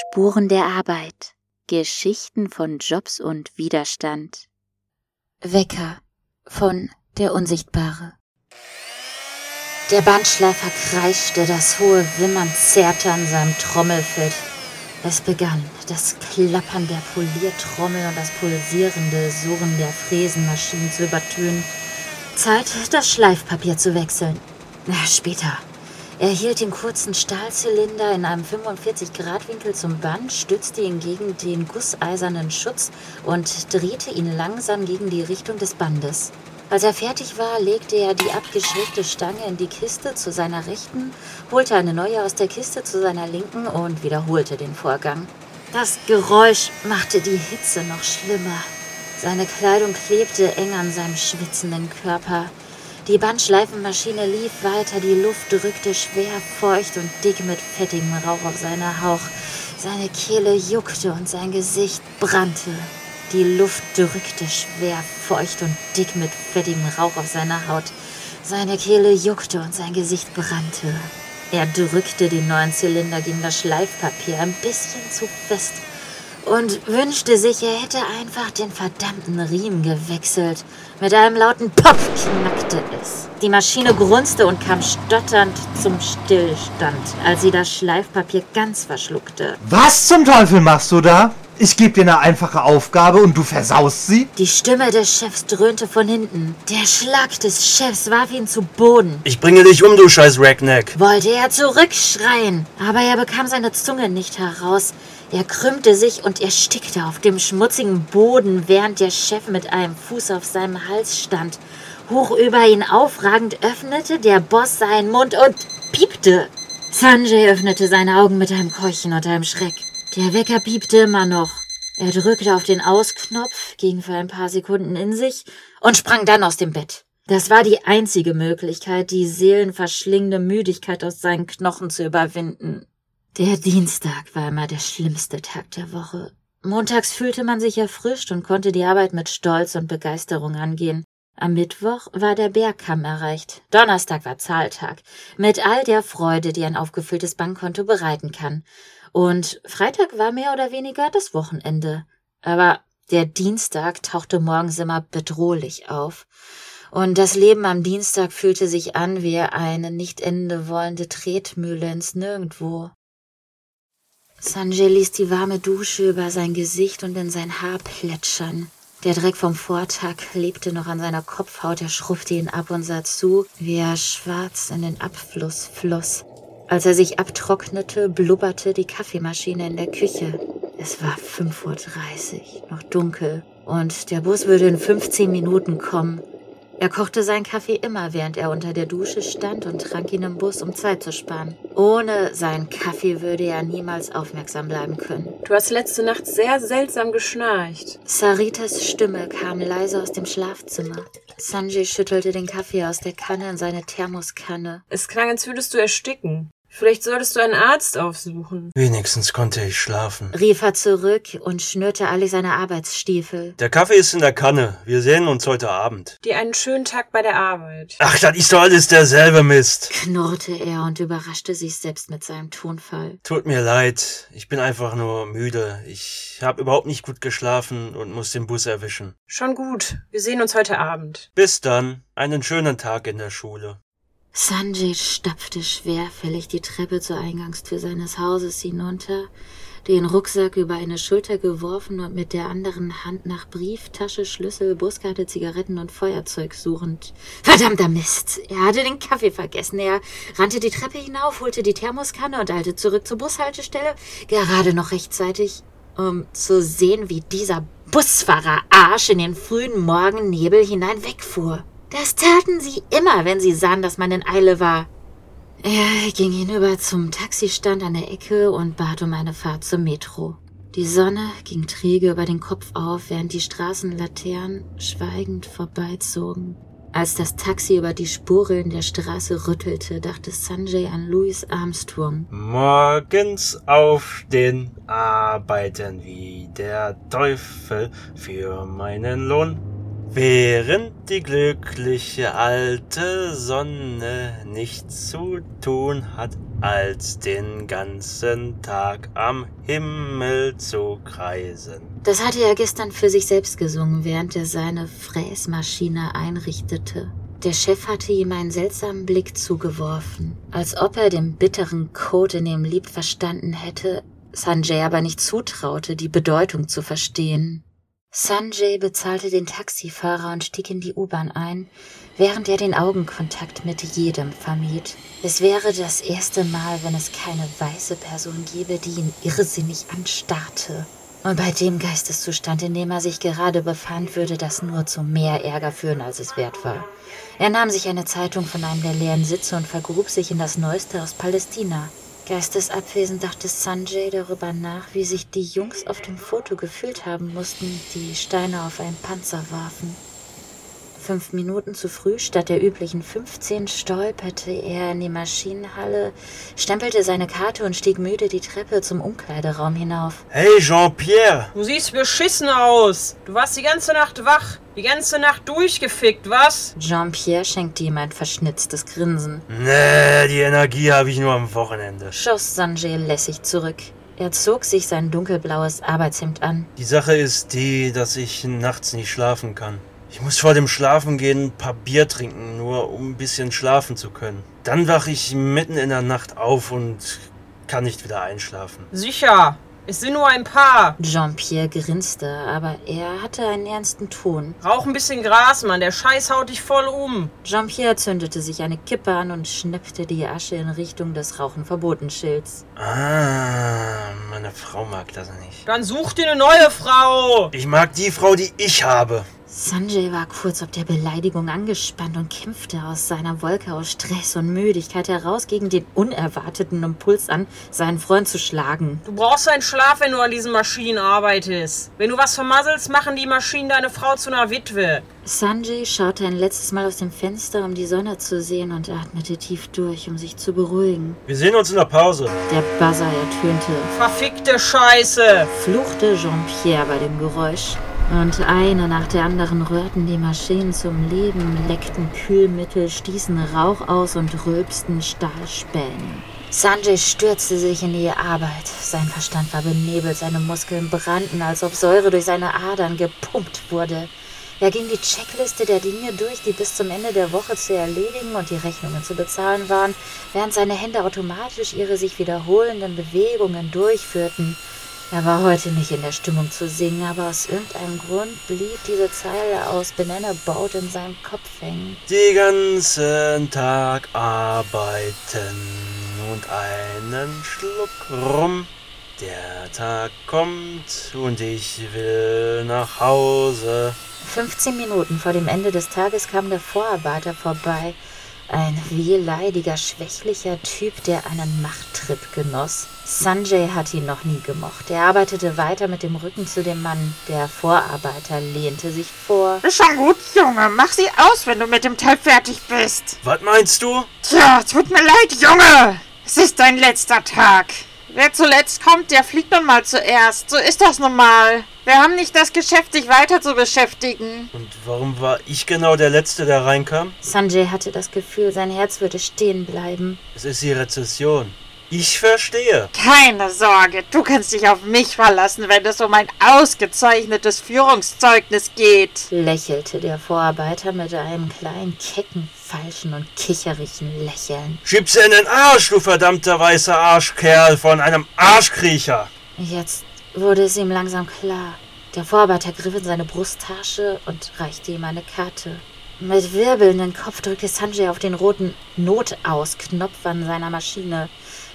Spuren der Arbeit. Geschichten von Jobs und Widerstand. Wecker von Der Unsichtbare. Der Bandschleifer kreischte, das hohe Wimmern zerrte an seinem Trommelfeld. Es begann, das Klappern der Poliertrommel und das pulsierende Surren der Fräsenmaschinen zu übertönen. Zeit, das Schleifpapier zu wechseln. Na, später. Er hielt den kurzen Stahlzylinder in einem 45-Grad-Winkel zum Band, stützte ihn gegen den gusseisernen Schutz und drehte ihn langsam gegen die Richtung des Bandes. Als er fertig war, legte er die abgeschrägte Stange in die Kiste zu seiner Rechten, holte eine neue aus der Kiste zu seiner Linken und wiederholte den Vorgang. Das Geräusch machte die Hitze noch schlimmer. Seine Kleidung klebte eng an seinem schwitzenden Körper. Die Bandschleifenmaschine lief weiter, die Luft drückte schwer, feucht und dick mit fettigem Rauch auf seine Hauch. Seine Kehle juckte und sein Gesicht brannte. Die Luft drückte schwer, feucht und dick mit fettigem Rauch auf seine Haut. Seine Kehle juckte und sein Gesicht brannte. Er drückte den neuen Zylinder gegen das Schleifpapier ein bisschen zu fest und wünschte sich, er hätte einfach den verdammten Riemen gewechselt. Mit einem lauten Pop knackte es. Die Maschine grunzte und kam stotternd zum Stillstand, als sie das Schleifpapier ganz verschluckte. Was zum Teufel machst du da? Ich gebe dir eine einfache Aufgabe und du versaust sie? Die Stimme des Chefs dröhnte von hinten. Der Schlag des Chefs warf ihn zu Boden. Ich bringe dich um, du scheiß Rackneck. Wollte er zurückschreien, aber er bekam seine Zunge nicht heraus. Er krümmte sich und erstickte auf dem schmutzigen Boden, während der Chef mit einem Fuß auf seinem Hals stand. Hoch über ihn aufragend öffnete der Boss seinen Mund und piepte. Sanjay öffnete seine Augen mit einem Keuchen und einem Schreck. Der Wecker piepte immer noch. Er drückte auf den Ausknopf, ging für ein paar Sekunden in sich und sprang dann aus dem Bett. Das war die einzige Möglichkeit, die seelenverschlingende Müdigkeit aus seinen Knochen zu überwinden. Der Dienstag war immer der schlimmste Tag der Woche. Montags fühlte man sich erfrischt und konnte die Arbeit mit Stolz und Begeisterung angehen. Am Mittwoch war der Bergkamm erreicht. Donnerstag war Zahltag. Mit all der Freude, die ein aufgefülltes Bankkonto bereiten kann. Und Freitag war mehr oder weniger das Wochenende. Aber der Dienstag tauchte morgens immer bedrohlich auf. Und das Leben am Dienstag fühlte sich an wie eine nicht ende wollende Tretmühle ins Nirgendwo. Sanjay ließ die warme Dusche über sein Gesicht und in sein Haar plätschern. Der Dreck vom Vortag lebte noch an seiner Kopfhaut, er schrubbte ihn ab und sah zu, wie er schwarz in den Abfluss floss. Als er sich abtrocknete, blubberte die Kaffeemaschine in der Küche. Es war 5.30 Uhr, noch dunkel, und der Bus würde in 15 Minuten kommen. Er kochte seinen Kaffee immer, während er unter der Dusche stand und trank ihn im Bus, um Zeit zu sparen. Ohne seinen Kaffee würde er niemals aufmerksam bleiben können. Du hast letzte Nacht sehr seltsam geschnarcht. Saritas Stimme kam leise aus dem Schlafzimmer. Sanjay schüttelte den Kaffee aus der Kanne in seine Thermoskanne. Es klang, als würdest du ersticken. Vielleicht solltest du einen Arzt aufsuchen. Wenigstens konnte ich schlafen. rief er zurück und schnürte alle seine Arbeitsstiefel. Der Kaffee ist in der Kanne. Wir sehen uns heute Abend. Dir einen schönen Tag bei der Arbeit. Ach, das ist doch alles derselbe Mist. knurrte er und überraschte sich selbst mit seinem Tonfall. Tut mir leid. Ich bin einfach nur müde. Ich habe überhaupt nicht gut geschlafen und muss den Bus erwischen. Schon gut. Wir sehen uns heute Abend. Bis dann. Einen schönen Tag in der Schule. Sanjay stapfte schwerfällig die Treppe zur Eingangstür seines Hauses hinunter, den Rucksack über eine Schulter geworfen und mit der anderen Hand nach Brieftasche, Schlüssel, Buskarte, Zigaretten und Feuerzeug suchend. Verdammter Mist! Er hatte den Kaffee vergessen. Er rannte die Treppe hinauf, holte die Thermoskanne und eilte zurück zur Bushaltestelle, gerade noch rechtzeitig, um zu sehen, wie dieser Busfahrer Arsch in den frühen Morgennebel hinein wegfuhr. Das taten sie immer, wenn sie sahen, dass man in Eile war. Er ging hinüber zum Taxistand an der Ecke und bat um eine Fahrt zur Metro. Die Sonne ging träge über den Kopf auf, während die Straßenlaternen schweigend vorbeizogen. Als das Taxi über die Spuren der Straße rüttelte, dachte Sanjay an Louis Armstrong. Morgens aufstehen, arbeiten wie der Teufel für meinen Lohn. Während die glückliche alte Sonne nichts zu tun hat, als den ganzen Tag am Himmel zu kreisen. Das hatte er gestern für sich selbst gesungen, während er seine Fräsmaschine einrichtete. Der Chef hatte ihm einen seltsamen Blick zugeworfen, als ob er den bitteren Code in dem Lied verstanden hätte, Sanjay aber nicht zutraute, die Bedeutung zu verstehen. Sanjay bezahlte den Taxifahrer und stieg in die U-Bahn ein, während er den Augenkontakt mit jedem vermied. Es wäre das erste Mal, wenn es keine weiße Person gäbe, die ihn irrsinnig anstarrte. Und bei dem Geisteszustand, in dem er sich gerade befand, würde das nur zu mehr Ärger führen, als es wert war. Er nahm sich eine Zeitung von einem der leeren Sitze und vergrub sich in das Neueste aus Palästina. Geistesabwesend dachte Sanjay darüber nach, wie sich die Jungs auf dem Foto gefühlt haben mussten, die Steine auf einen Panzer warfen. Fünf Minuten zu früh, statt der üblichen 15, stolperte er in die Maschinenhalle, stempelte seine Karte und stieg müde die Treppe zum Umkleideraum hinauf. Hey Jean-Pierre! Du siehst beschissen aus. Du warst die ganze Nacht wach. Die ganze Nacht durchgefickt, was? Jean-Pierre schenkte ihm ein verschnitztes Grinsen. Nee, die Energie habe ich nur am Wochenende. Schoss Sanjay lässig zurück. Er zog sich sein dunkelblaues Arbeitshemd an. Die Sache ist die, dass ich nachts nicht schlafen kann. Ich muss vor dem Schlafengehen ein paar Bier trinken, nur um ein bisschen schlafen zu können. Dann wache ich mitten in der Nacht auf und kann nicht wieder einschlafen. Sicher. Es sind nur ein paar. Jean-Pierre grinste, aber er hatte einen ernsten Ton. Rauch ein bisschen Gras, Mann. Der Scheiß haut dich voll um. Jean-Pierre zündete sich eine Kippe an und schnippte die Asche in Richtung des Rauchen-Verboten-Schilds. Ah, meine Frau mag das nicht. Dann such dir eine neue Frau. Ich mag die Frau, die ich habe. Sanjay war kurz ob der Beleidigung angespannt und kämpfte aus seiner Wolke aus Stress und Müdigkeit heraus gegen den unerwarteten Impuls an, seinen Freund zu schlagen. Du brauchst einen Schlaf, wenn du an diesen Maschinen arbeitest. Wenn du was vermasselst, machen die Maschinen deine Frau zu einer Witwe. Sanjay schaute ein letztes Mal aus dem Fenster, um die Sonne zu sehen und atmete tief durch, um sich zu beruhigen. Wir sehen uns in der Pause. Der Buzzer ertönte, Verfickte Scheiße. fluchte Jean-Pierre bei dem Geräusch. Und eine nach der anderen rührten die Maschinen zum Leben, leckten Kühlmittel, stießen Rauch aus und rülpsten Stahlspäne. Sanjay stürzte sich in die Arbeit. Sein Verstand war benebelt, seine Muskeln brannten, als ob Säure durch seine Adern gepumpt wurde. Er ging die Checkliste der Dinge durch, die bis zum Ende der Woche zu erledigen und die Rechnungen zu bezahlen waren, während seine Hände automatisch ihre sich wiederholenden Bewegungen durchführten. Er war heute nicht in der Stimmung zu singen, aber aus irgendeinem Grund blieb diese Zeile aus Banana Boat in seinem Kopf hängen. Die ganzen Tag arbeiten und einen Schluck rum. Der Tag kommt und ich will nach Hause. 15 Minuten vor dem Ende des Tages kam der Vorarbeiter vorbei. Ein wehleidiger, schwächlicher Typ, der einen Machttrip genoss. Sanjay hat ihn noch nie gemocht. Er arbeitete weiter mit dem Rücken zu dem Mann. Der Vorarbeiter lehnte sich vor. Ist schon gut, Junge. Mach sie aus, wenn du mit dem Teil fertig bist. Was meinst du? Tja, tut mir leid, Junge. Es ist dein letzter Tag. Wer zuletzt kommt, der fliegt nun mal zuerst. So ist das nun mal. Wir haben nicht das Geschäft, sich weiter zu beschäftigen. Und warum war ich genau der Letzte, der reinkam? Sanjay hatte das Gefühl, sein Herz würde stehen bleiben. Es ist die Rezession. Ich verstehe. Keine Sorge, du kannst dich auf mich verlassen, wenn es um ein ausgezeichnetes Führungszeugnis geht. lächelte der Vorarbeiter mit einem kleinen, kecken, falschen und kicherigen Lächeln. Schieb's in den Arsch, du verdammter weißer Arschkerl von einem Arschkriecher. Jetzt wurde es ihm langsam klar. Der Vorarbeiter griff in seine Brusttasche und reichte ihm eine Karte. Mit wirbelndem Kopf drückte Sanjay auf den roten Notausknopf an seiner Maschine.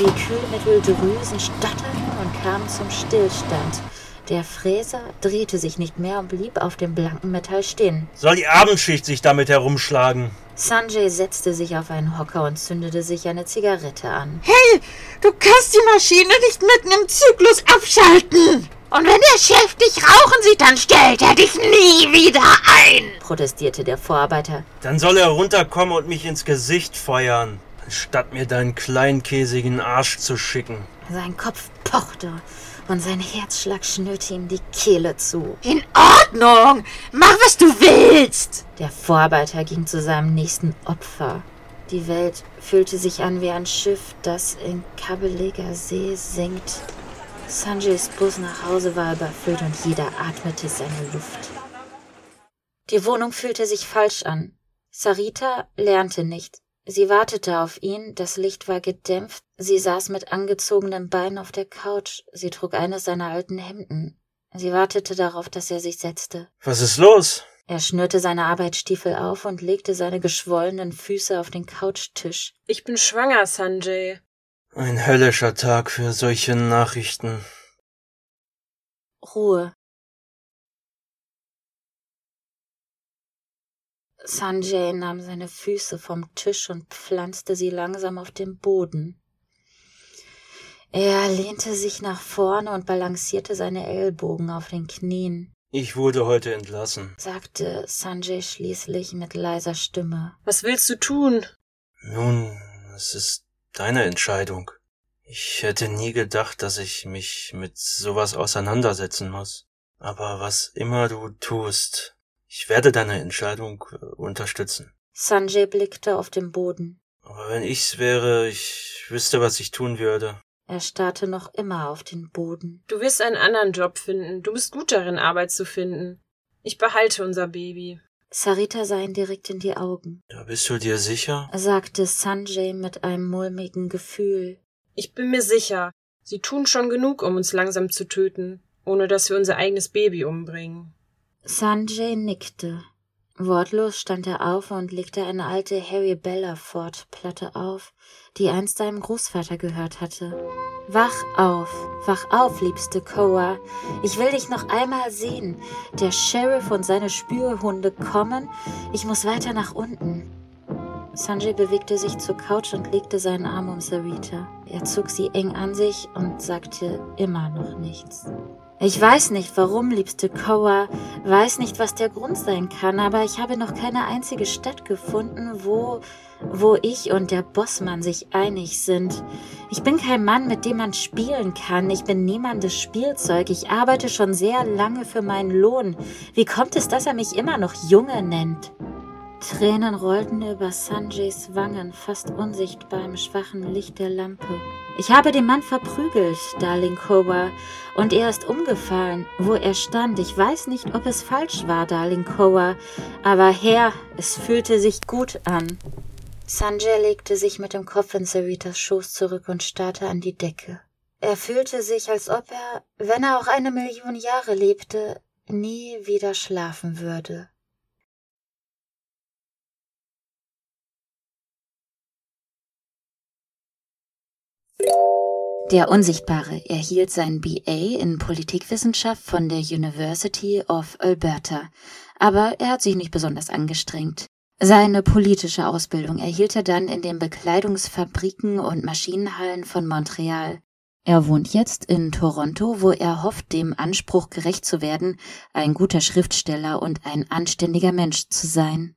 Die Kühlmitteldrüsen stotterten und kamen zum Stillstand. Der Fräser drehte sich nicht mehr und blieb auf dem blanken Metall stehen. Soll die Abendschicht sich damit herumschlagen? Sanjay setzte sich auf einen Hocker und zündete sich eine Zigarette an. Hey, du kannst die Maschine nicht mitten im Zyklus abschalten. Und wenn der Chef dich rauchen sieht, dann stellt er dich nie wieder ein. protestierte der Vorarbeiter. Dann soll er runterkommen und mich ins Gesicht feuern, anstatt mir deinen kleinkäsigen Arsch zu schicken. Sein Kopf pochte und sein Herzschlag schnürte ihm die Kehle zu. In Ordnung. Mach, was du willst. Der Vorarbeiter ging zu seinem nächsten Opfer. Die Welt fühlte sich an wie ein Schiff, das in kabbeliger See sinkt. Sanjays Bus nach Hause war überfüllt und jeder atmete seine Luft. Die Wohnung fühlte sich falsch an. Sarita lernte nicht. Sie wartete auf ihn, das Licht war gedämpft, sie saß mit angezogenen Beinen auf der Couch, sie trug eines seiner alten Hemden. Sie wartete darauf, dass er sich setzte. Was ist los? Er schnürte seine Arbeitsstiefel auf und legte seine geschwollenen Füße auf den Couchtisch. Ich bin schwanger, Sanjay. Ein höllischer Tag für solche Nachrichten. Ruhe. Sanjay nahm seine Füße vom Tisch und pflanzte sie langsam auf den Boden. Er lehnte sich nach vorne und balancierte seine Ellbogen auf den Knien, Ich wurde heute entlassen. sagte Sanjay schließlich mit leiser Stimme. Was willst du tun? Nun, es ist deine Entscheidung. Ich hätte nie gedacht, dass ich mich mit sowas auseinandersetzen muss. Aber was immer du tust, ich werde deine Entscheidung äh, unterstützen. Sanjay blickte auf den Boden. Aber wenn ich's wäre, ich wüsste, was ich tun würde. Er starrte noch immer auf den Boden. Du wirst einen anderen Job finden. Du bist gut darin, Arbeit zu finden. Ich behalte unser Baby. Sarita sah ihn direkt in die Augen, Da bist du dir sicher? sagte Sanjay mit einem mulmigen Gefühl. Ich bin mir sicher, sie tun schon genug, um uns langsam zu töten, ohne dass wir unser eigenes Baby umbringen. Sanjay nickte. Wortlos stand er auf und legte eine alte Harry Bellaford Platte auf, die einst seinem Großvater gehört hatte. Wach auf, wach auf, liebste Koa. Ich will dich noch einmal sehen. Der Sheriff und seine Spürhunde kommen. Ich muss weiter nach unten. Sanjay bewegte sich zur Couch und legte seinen Arm um Sarita. Er zog sie eng an sich und sagte immer noch nichts. Ich weiß nicht warum, liebste Koa, weiß nicht, was der Grund sein kann, aber ich habe noch keine einzige Stadt gefunden, wo, wo ich und der Bossmann sich einig sind. Ich bin kein Mann, mit dem man spielen kann. Ich bin niemandes Spielzeug. Ich arbeite schon sehr lange für meinen Lohn. Wie kommt es, dass er mich immer noch Junge nennt? Tränen rollten über Sanjays Wangen, fast unsichtbar im schwachen Licht der Lampe. Ich habe den Mann verprügelt, Darling Koa, und er ist umgefallen, wo er stand. Ich weiß nicht, ob es falsch war, Darling Koa, aber Herr, es fühlte sich gut an. Sanjay legte sich mit dem Kopf in Saritas Schoß zurück und starrte an die Decke. Er fühlte sich, als ob er, wenn er auch eine Million Jahre lebte, nie wieder schlafen würde. Der Unsichtbare erhielt sein BA in Politikwissenschaft von der University of Alberta, aber er hat sich nicht besonders angestrengt. Seine politische Ausbildung erhielt er dann in den Bekleidungsfabriken und Maschinenhallen von Montreal. Er wohnt jetzt in Toronto, wo er hofft, dem Anspruch gerecht zu werden, ein guter Schriftsteller und ein anständiger Mensch zu sein.